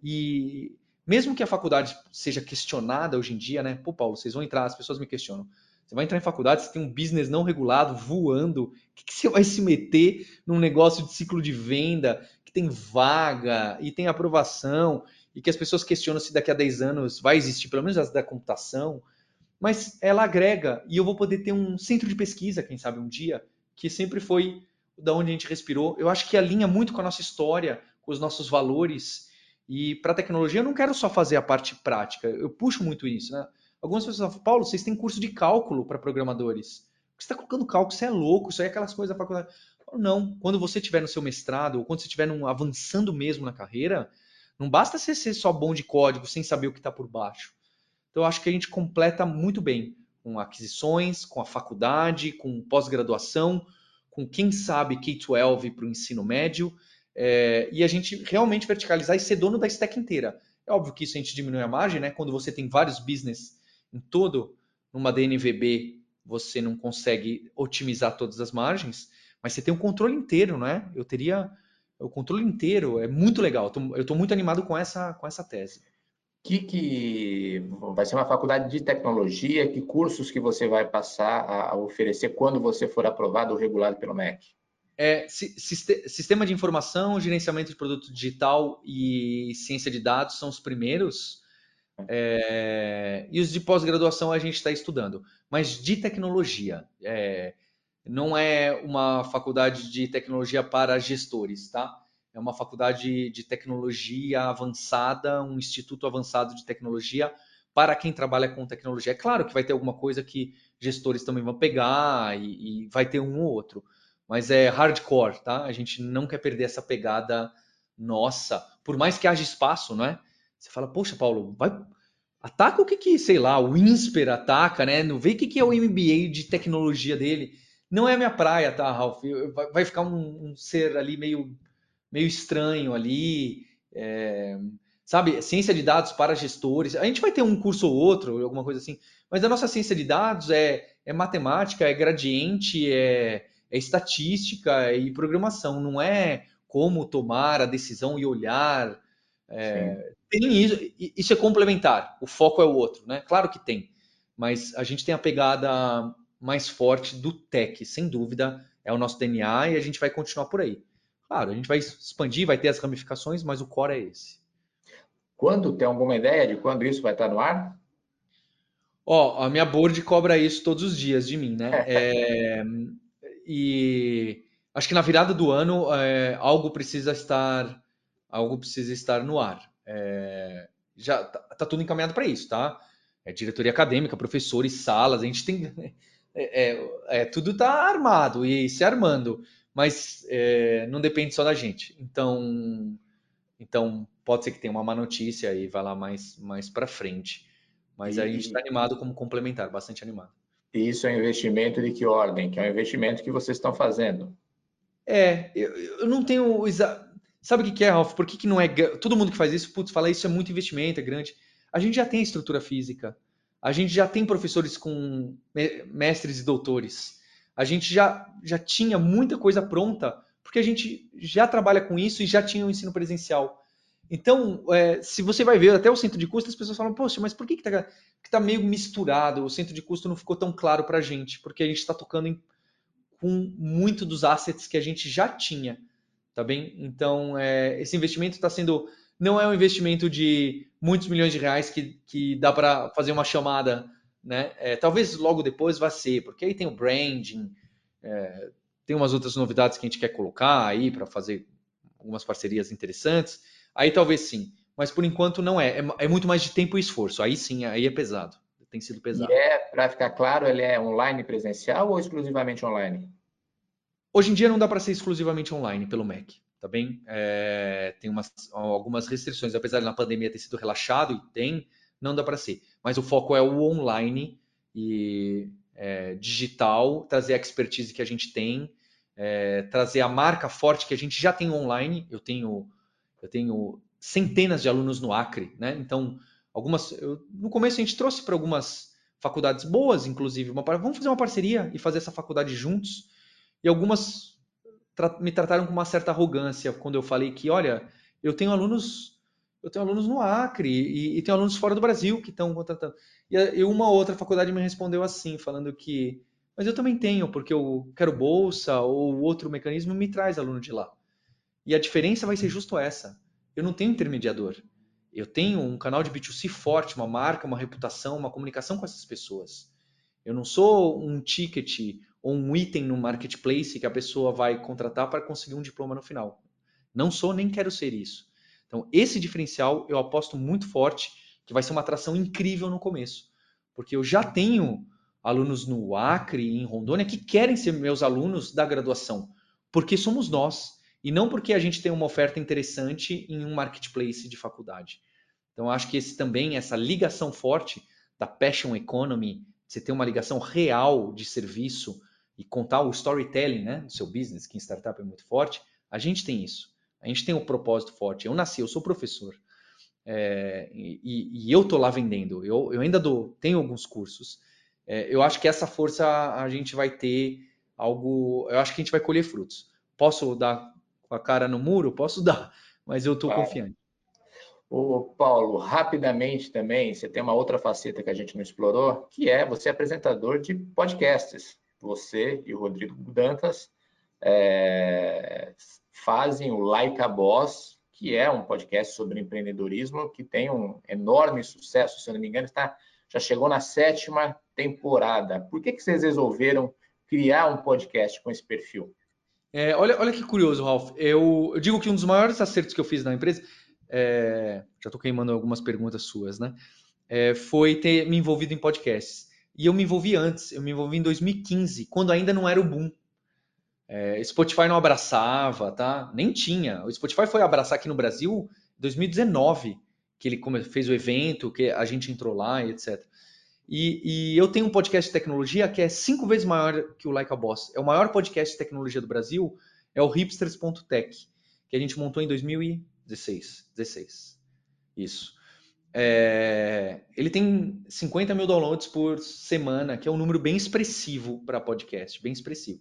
e mesmo que a faculdade seja questionada hoje em dia, né? Pô, Paulo, vocês vão entrar, as pessoas me questionam. Você vai entrar em faculdade, você tem um business não regulado voando, o que, que você vai se meter num negócio de ciclo de venda que tem vaga e tem aprovação e que as pessoas questionam se daqui a 10 anos vai existir, pelo menos as da computação? Mas ela agrega e eu vou poder ter um centro de pesquisa, quem sabe um dia, que sempre foi da onde a gente respirou. Eu acho que alinha muito com a nossa história, com os nossos valores. E para a tecnologia eu não quero só fazer a parte prática, eu puxo muito isso, né? Algumas pessoas falam, Paulo, vocês têm curso de cálculo para programadores. Você está colocando cálculo, você é louco, isso aí é aquelas coisas da faculdade. Não, quando você estiver no seu mestrado, ou quando você estiver num, avançando mesmo na carreira, não basta você ser só bom de código sem saber o que está por baixo. Então, acho que a gente completa muito bem com aquisições, com a faculdade, com pós-graduação, com quem sabe K-12 para o ensino médio, é, e a gente realmente verticalizar e ser dono da stack inteira. É óbvio que isso a gente diminui a margem, né? Quando você tem vários business em todo, numa DNVB, você não consegue otimizar todas as margens, mas você tem o controle inteiro, não é? Eu teria o controle inteiro, é muito legal. Eu estou muito animado com essa, com essa tese que, que vai ser uma faculdade de tecnologia, que cursos que você vai passar a, oferecer quando você for aprovado ou regulado pelo MEC? É, sistema de informação, gerenciamento de produto digital e ciência de dados são os primeiros. É, e os de pós-graduação a gente está estudando. Mas de tecnologia, é, não é uma faculdade de tecnologia para gestores, tá? É uma faculdade de tecnologia avançada, um instituto avançado de tecnologia para quem trabalha com tecnologia. É claro que vai ter alguma coisa que gestores também vão pegar e, e vai ter um ou outro, mas é hardcore, tá? A gente não quer perder essa pegada nossa, por mais que haja espaço, não é? Você fala, poxa, Paulo, vai ataca o que que, sei lá, o INSPER ataca, né? Não vê o que que é o MBA de tecnologia dele. Não é a minha praia, tá, Ralph? Vai ficar um, um ser ali meio meio estranho ali, é, sabe? Ciência de dados para gestores. A gente vai ter um curso ou outro, alguma coisa assim, mas a nossa ciência de dados é, é matemática, é gradiente, é, é estatística e programação, não é como tomar a decisão e olhar. É, tem isso, isso é complementar, o foco é o outro, né? Claro que tem, mas a gente tem a pegada mais forte do tech, sem dúvida, é o nosso DNA e a gente vai continuar por aí. Claro, a gente vai expandir, vai ter as ramificações, mas o core é esse. Quando tem alguma ideia de quando isso vai estar no ar? Ó, oh, a minha board cobra isso todos os dias de mim, né? <laughs> É, e acho que na virada do ano é, algo precisa estar, algo precisa estar no ar. É, já tá, tá, tudo encaminhado para isso, tá? É diretoria acadêmica, professores, salas, a gente tem, <laughs> é, é, é tudo tá armado e se armando, mas é, não depende só da gente. Então, então pode ser que tenha uma má notícia e vá lá mais mais para frente. Mas e, a gente está animado como complementar, bastante animado. E isso é um investimento de que ordem? Que é um investimento que vocês estão fazendo? É, eu, eu não tenho. Sabe o que é, Ralf? Por que, que não é. Todo mundo que faz isso, putz, fala isso é muito investimento, é grande. A gente já tem estrutura física. A gente já tem professores com mestres e doutores. A gente já, já tinha muita coisa pronta, porque a gente já trabalha com isso e já tinha o ensino presencial. Então, é, se você vai ver até o centro de custo, as pessoas falam, poxa, mas por que está tá meio misturado? O centro de custo não ficou tão claro para a gente, porque a gente está tocando em, com muito dos assets que a gente já tinha, tá bem? Então, é, esse investimento está sendo, não é um investimento de muitos milhões de reais que, que dá para fazer uma chamada, né? É, talvez logo depois vá ser, porque aí tem o branding, é, tem umas outras novidades que a gente quer colocar aí para fazer algumas parcerias interessantes aí talvez sim. Mas por enquanto não é. é. é. muito mais de tempo e esforço. Aí sim, aí é pesado. Tem sido pesado. E é, para ficar claro, ele é online presencial ou exclusivamente online? Hoje em dia não dá para ser exclusivamente online pelo Mac, tá bem? É, tem umas, algumas restrições, apesar de na pandemia ter sido relaxado, e tem, não dá para ser. Mas o foco é o online e é, digital, trazer a expertise que a gente tem, é, trazer a marca forte que a gente já tem online. Eu tenho eu tenho centenas de alunos no Acre, né? Então, algumas. Eu, no começo a gente trouxe para algumas faculdades boas, inclusive, uma, vamos fazer uma parceria e fazer essa faculdade juntos. E algumas tra me trataram com uma certa arrogância quando eu falei que, olha, eu tenho alunos, eu tenho alunos no Acre e, e tenho alunos fora do Brasil que estão contratando. E, e uma outra faculdade me respondeu assim, falando que, mas eu também tenho, porque eu quero bolsa ou outro mecanismo me traz aluno de lá. E a diferença vai ser justo essa. Eu não tenho intermediador. Eu tenho um canal de B2C forte, uma marca, uma reputação, uma comunicação com essas pessoas. Eu não sou um ticket ou um item no marketplace que a pessoa vai contratar para conseguir um diploma no final. Não sou nem quero ser isso. Então, esse diferencial eu aposto muito forte que vai ser uma atração incrível no começo. Porque eu já tenho alunos no Acre e em Rondônia que querem ser meus alunos da graduação, porque somos nós e não porque a gente tem uma oferta interessante em um marketplace de faculdade. Então, acho que esse também, essa ligação forte da passion economy, você ter uma ligação real de serviço e contar o storytelling né, do seu business, que em startup é muito forte, a gente tem isso. A gente tem um propósito forte. Eu nasci, eu sou professor. É, e, e, eu tô lá vendendo. Eu, eu ainda dou, tenho alguns cursos. É, eu acho que essa força a gente vai ter algo. Eu acho que a gente vai colher frutos. Posso dar com a cara no muro, posso <laughs> dar, mas eu estou claro. confiante. O Paulo, rapidamente também, você tem uma outra faceta que a gente não explorou, que é você é apresentador de podcasts. Você e o Rodrigo Dantas é, fazem o Like a Boss, que é um podcast sobre empreendedorismo que tem um enorme sucesso, se eu não me engano, está, já chegou na sétima temporada. Por que, que vocês resolveram criar um podcast com esse perfil? É, olha, olha que curioso, Ralph. Eu, eu, digo que um dos maiores acertos que eu fiz na empresa, é, já estou queimando algumas perguntas suas, né? É, foi ter me envolvido em podcasts. E eu me envolvi antes, eu me envolvi em 2015, quando ainda não era o boom. É, Spotify não abraçava, tá? Nem tinha. O Spotify foi abraçar aqui no Brasil em 2019, que ele fez o evento, que a gente entrou lá e etc. E, e, eu tenho um podcast de tecnologia que é cinco vezes maior que o Like a Boss. É o maior podcast de tecnologia do Brasil, é o hipsters.tech, que a gente montou em 2016. 16. Isso. É, ele tem 50 mil downloads por semana, que é um número bem expressivo para podcast, bem expressivo.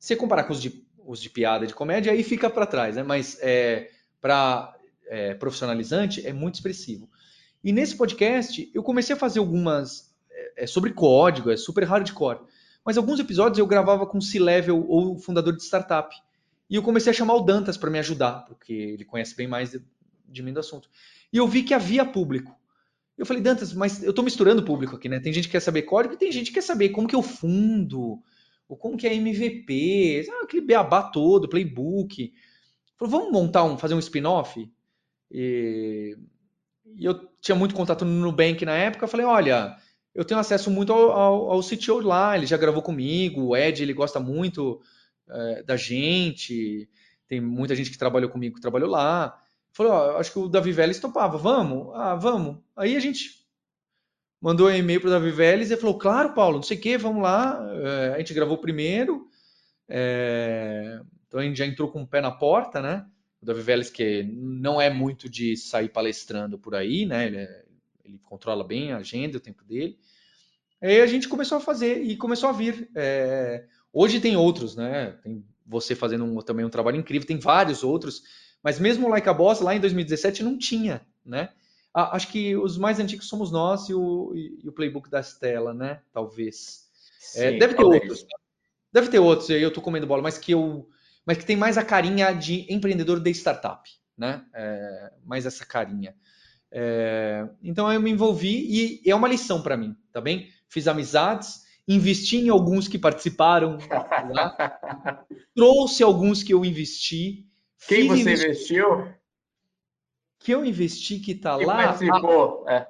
Se comparar com os de, os de piada de comédia, aí fica para trás, né? Mas é, para é, profissionalizante é muito expressivo. E nesse podcast eu comecei a fazer algumas é sobre código, é super hardcore. Mas alguns episódios eu gravava com C-Level ou fundador de startup. E eu comecei a chamar o Dantas para me ajudar, porque ele conhece bem mais de, de mim do assunto. E eu vi que havia público. Eu falei, Dantas, mas eu estou misturando público aqui, né? Tem gente que quer saber código e tem gente que quer saber como que eu fundo, ou como que é MVP, ah, aquele beabá todo, playbook. Falei, vamos montar um, fazer um spin-off? E, e, eu tinha muito contato no Nubank na época, eu falei, olha, eu tenho acesso muito ao, ao, ao CTO lá, ele já gravou comigo, o Ed, ele gosta muito é, da gente, tem muita gente que trabalhou comigo que trabalhou lá. Falou, ó, acho que o Davi Vélez topava, vamos? Ah, vamos. Aí a gente mandou um e-mail para o Davi Vélez e falou, claro, Paulo, não sei o que, vamos lá. É, a gente gravou primeiro, é... então a gente já entrou com o pé na porta, né? O Davi Vélez, que não é muito de sair palestrando por aí, né? Ele, é... ele controla bem a agenda, o tempo dele. Aí a gente começou a fazer e começou a vir. É... Hoje tem outros, né? Tem você fazendo um, também um trabalho incrível, tem vários outros mas mesmo o Like a Boss, lá em 2017, não tinha, né? Ah, acho que os mais antigos somos nós e o, e o Playbook da Stella, né? Talvez. É, Sim, é, deve ter talvez. outros. Deve ter outros, eu estou comendo bola, mas que eu. Mas que tem mais a carinha de empreendedor de startup, né? É, mais essa carinha. É, então eu me envolvi e é uma lição para mim, tá bem? Fiz amizades, investi em alguns que participaram lá, <laughs> trouxe alguns que eu investi, quem você investi... investiu? Que eu investi que está lá. Participou, a... é.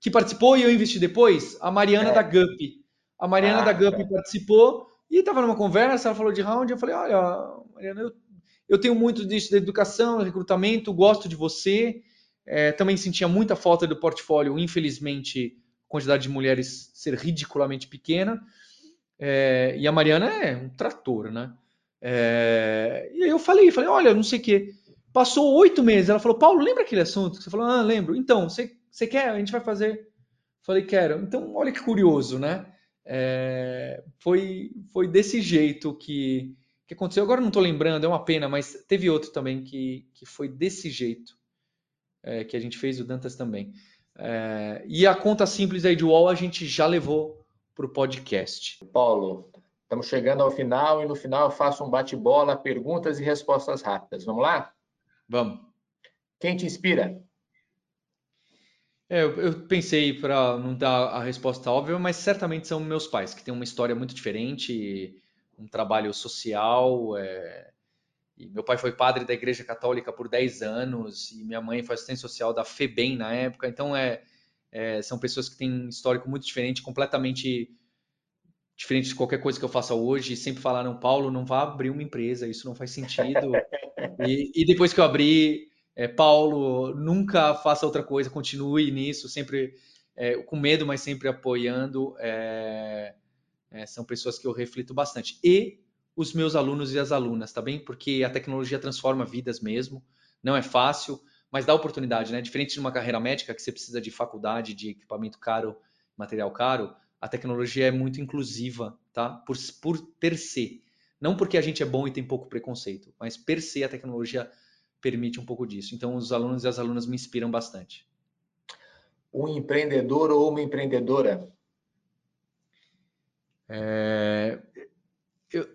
Que participou e eu investi depois? A Mariana é. da Gup. A Mariana ah, da Gup tá. participou e estava numa conversa, ela falou de round, eu falei, olha, Mariana, eu, eu tenho muito disso da educação, recrutamento, gosto de você. É, também sentia muita falta do portfólio, infelizmente, a quantidade de mulheres ser ridiculamente pequena. É, e a Mariana é um trator, né? É, e aí eu falei, falei, olha, não sei o quê. Passou oito meses, ela falou, Paulo, lembra aquele assunto você falou? Ah, lembro. Então, você, você quer? A gente vai fazer. Falei, quero. Então, olha que curioso, né? É, foi, foi desse jeito que, que aconteceu. Agora não estou lembrando, é uma pena, mas teve outro também que, que foi desse jeito é, que a gente fez, o Dantas também. É, e a conta simples aí de UOL a gente já levou para o podcast. Paulo, Estamos chegando ao final e no final eu faço um bate-bola, perguntas e respostas rápidas. Vamos lá? Vamos. Quem te inspira? É, eu, pensei para não dar a resposta óbvia, mas certamente são meus pais, que têm uma história muito diferente, um trabalho social. É... meu pai foi padre da Igreja Católica por 10 anos e minha mãe foi assistente social da FEBEM na época. Então, é, é, são pessoas que têm um histórico muito diferente, completamente diferente de qualquer coisa que eu faça hoje, sempre falaram, Paulo, não vá abrir uma empresa, isso não faz sentido. <laughs> e, e, depois que eu abri, é, Paulo, nunca faça outra coisa, continue nisso, sempre é, com medo, mas sempre apoiando. É, é, são pessoas que eu reflito bastante. E os meus alunos e as alunas, tá bem? Porque a tecnologia transforma vidas mesmo, não é fácil, mas dá oportunidade, né? Diferente de uma carreira médica que você precisa de faculdade, de equipamento caro, material caro, a tecnologia é muito inclusiva, tá? Por, por per se. Não porque a gente é bom e tem pouco preconceito, mas per se a tecnologia permite um pouco disso. Então, os alunos e as alunas me inspiram bastante. Um empreendedor ou uma empreendedora? É, eu,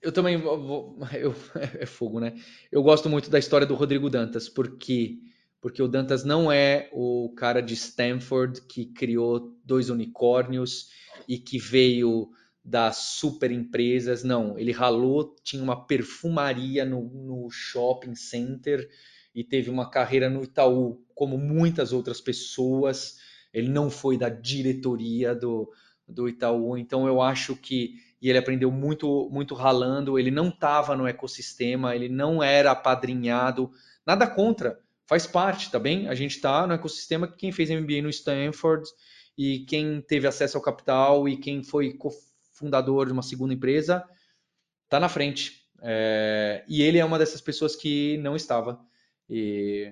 eu também vou, <laughs> eu, é fogo, né? Eu gosto muito da história do Rodrigo Dantas, porque porque o Dantas não é o cara de Stanford que criou dois unicórnios e que veio das super empresas. Não, ele ralou, tinha uma perfumaria no, no shopping center e teve uma carreira no Itaú, como muitas outras pessoas. Ele não foi da diretoria do, do Itaú, então eu acho que e ele aprendeu muito muito ralando. Ele não estava no ecossistema, ele não era apadrinhado. Nada contra faz parte, tá bem? A gente está no ecossistema que quem fez MBA no Stanford e quem teve acesso ao capital e quem foi cofundador de uma segunda empresa está na frente. É, e ele é uma dessas pessoas que não estava. E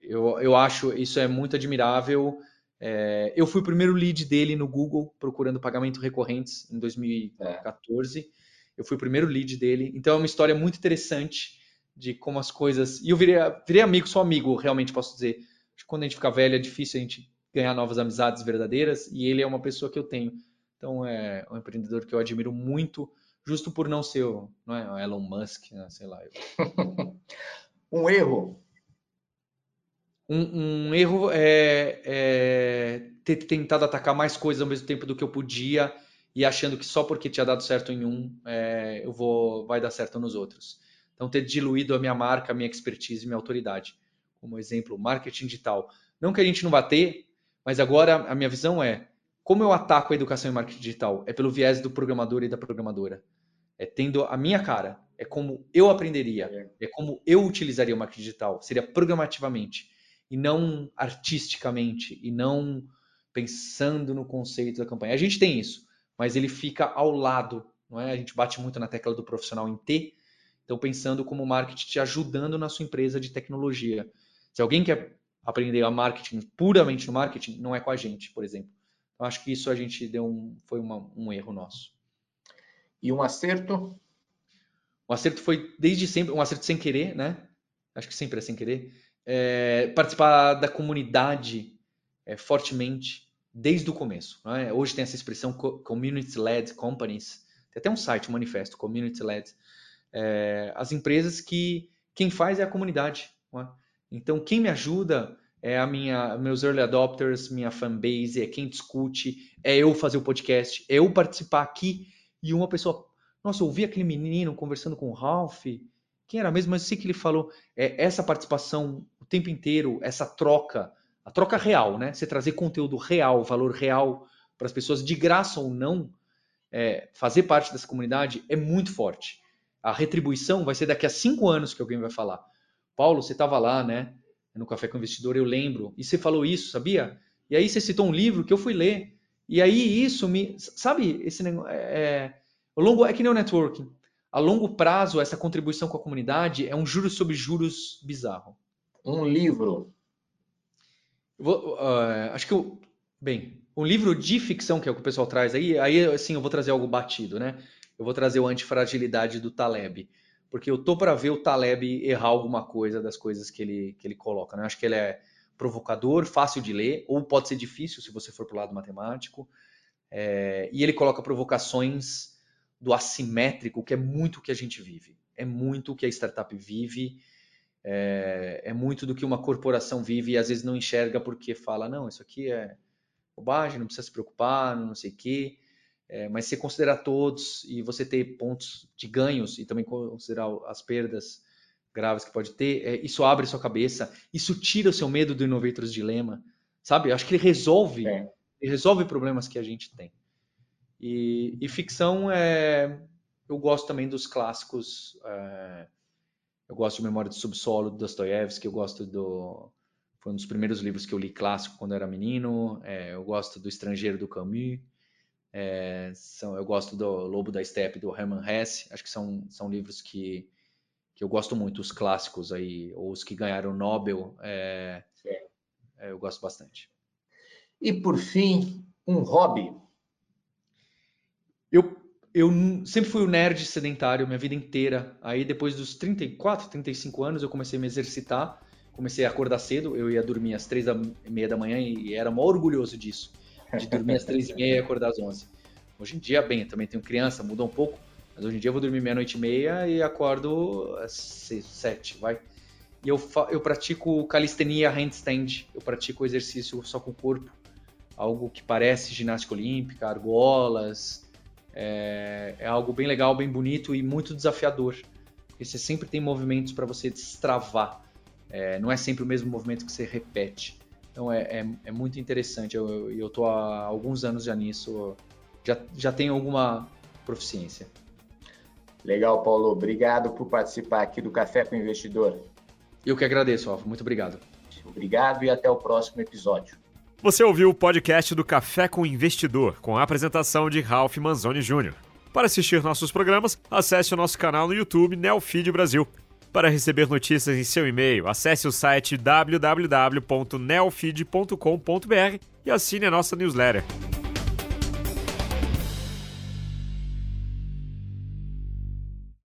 eu, eu acho isso é muito admirável. É, eu fui o primeiro lead dele no Google procurando pagamento recorrentes em 2014. É. Eu fui o primeiro lead dele. Então é uma história muito interessante de como as coisas. E eu virei, virei amigo, sou amigo, realmente posso dizer. Quando a gente fica velho é difícil a gente ganhar novas amizades verdadeiras e ele é uma pessoa que eu tenho. Então é um empreendedor que eu admiro muito, justo por não ser o, não é, o Elon Musk, né? sei lá. <laughs> um erro. Um, um erro é, é, ter tentado atacar mais coisas ao mesmo tempo do que eu podia e achando que só porque tinha dado certo em um, é, eu vou vai dar certo nos outros. Então, ter diluído a minha marca, a minha expertise, minha autoridade. Como exemplo, marketing digital. Não que a gente não vá ter, mas agora a minha visão é como eu ataco a educação em marketing digital? É pelo viés do programador e da programadora. É tendo a minha cara. É como eu aprenderia. É como eu utilizaria o marketing digital. Seria programativamente. E não artisticamente. E não pensando no conceito da campanha. A gente tem isso, mas ele fica ao lado. Não é? A gente bate muito na tecla do profissional em T. Então, pensando como marketing te ajudando na sua empresa de tecnologia. Se alguém quer aprender a marketing puramente no marketing, não é com a gente, por exemplo. Eu acho que isso a gente deu um, foi uma, um erro nosso. E um acerto? O acerto foi desde sempre, um acerto sem querer, né? Acho que sempre é sem querer. É, participar da comunidade é, fortemente desde o começo. É? Hoje tem essa expressão community-led companies. Tem até um site, um manifesto, community-led. É, as empresas que quem faz é a comunidade. É? Então, quem me ajuda é a minha, meus early adopters, minha fanbase, é quem discute, é eu fazer o podcast, é eu participar aqui e uma pessoa, nossa, eu ouvi aquele menino conversando com o Ralph, quem era mesmo, mas eu sei que ele falou, é essa participação o tempo inteiro, essa troca, a troca real, né? Você trazer conteúdo real, valor real para as pessoas, de graça ou não, é, fazer parte dessa comunidade é muito forte. A retribuição vai ser daqui a cinco anos que alguém vai falar. Paulo, você estava lá, né? no Café com o Investidor, eu lembro. E você falou isso, sabia? E aí você citou um livro que eu fui ler. E aí isso me. Sabe, esse negócio. É, é, longo, é que nem o networking. A longo prazo, essa contribuição com a comunidade é um juros sobre juros bizarro. Um livro. Vou, uh, acho que eu. Bem, um livro de ficção, que é o que o pessoal traz aí, aí assim eu vou trazer algo batido, né? Eu vou trazer o Antifragilidade do Taleb porque eu tô para ver o Taleb errar alguma coisa das coisas que ele, que ele coloca. Né? Acho que ele é provocador, fácil de ler, ou pode ser difícil se você for para o lado matemático. É, e ele coloca provocações do assimétrico, que é muito o que a gente vive. É muito o que a startup vive, é, é muito do que uma corporação vive e às vezes não enxerga porque fala, não, isso aqui é bobagem, não precisa se preocupar, não sei o quê. É, mas se considerar todos e você ter pontos de ganhos e também considerar as perdas graves que pode ter, é, isso abre sua cabeça, isso tira o seu medo do Innovators Dilema, sabe? Eu acho que ele resolve, é. ele resolve problemas que a gente tem. E, e ficção é, eu gosto também dos clássicos. É, eu gosto de Memória do Subsolo do Dostoiévski, eu gosto do foi um dos primeiros livros que eu li clássico quando eu era menino. É, eu gosto do Estrangeiro do Camus. É, são, eu gosto do Lobo da Steppe, do Hermann Hesse. Acho que são, são livros que, que eu gosto muito, os clássicos aí, ou os que ganharam o Nobel. É, é, eu gosto bastante. E por fim, um hobby. Eu, eu sempre fui um nerd sedentário minha vida inteira. Aí depois dos 34, 35 anos eu comecei a me exercitar. Comecei a acordar cedo, eu ia dormir às três e meia da manhã e era mó orgulhoso disso de dormir às três e meia e acordar às onze. Hoje em dia, bem, também tenho criança, mudou um pouco, mas hoje em dia eu vou dormir meia-noite e meia e acordo às seis, sete, vai. E eu, eu pratico calistenia handstand, eu pratico exercício só com o corpo, algo que parece ginástica olímpica, argolas, é, é algo bem legal, bem bonito e muito desafiador, porque você sempre tem movimentos para você destravar, é, não é sempre o mesmo movimento que você repete. Então é, é, é muito interessante. Eu estou há alguns anos já nisso, já, já tenho alguma proficiência. Legal, Paulo. Obrigado por participar aqui do Café com o Investidor. Eu que agradeço, Alfa. Muito obrigado. Obrigado e até o próximo episódio. Você ouviu o podcast do Café com o Investidor, com a apresentação de Ralph Manzoni Jr. Para assistir nossos programas, acesse o nosso canal no YouTube Neofeed Brasil. Para receber notícias em seu e-mail, acesse o site www.neofeed.com.br e assine a nossa newsletter.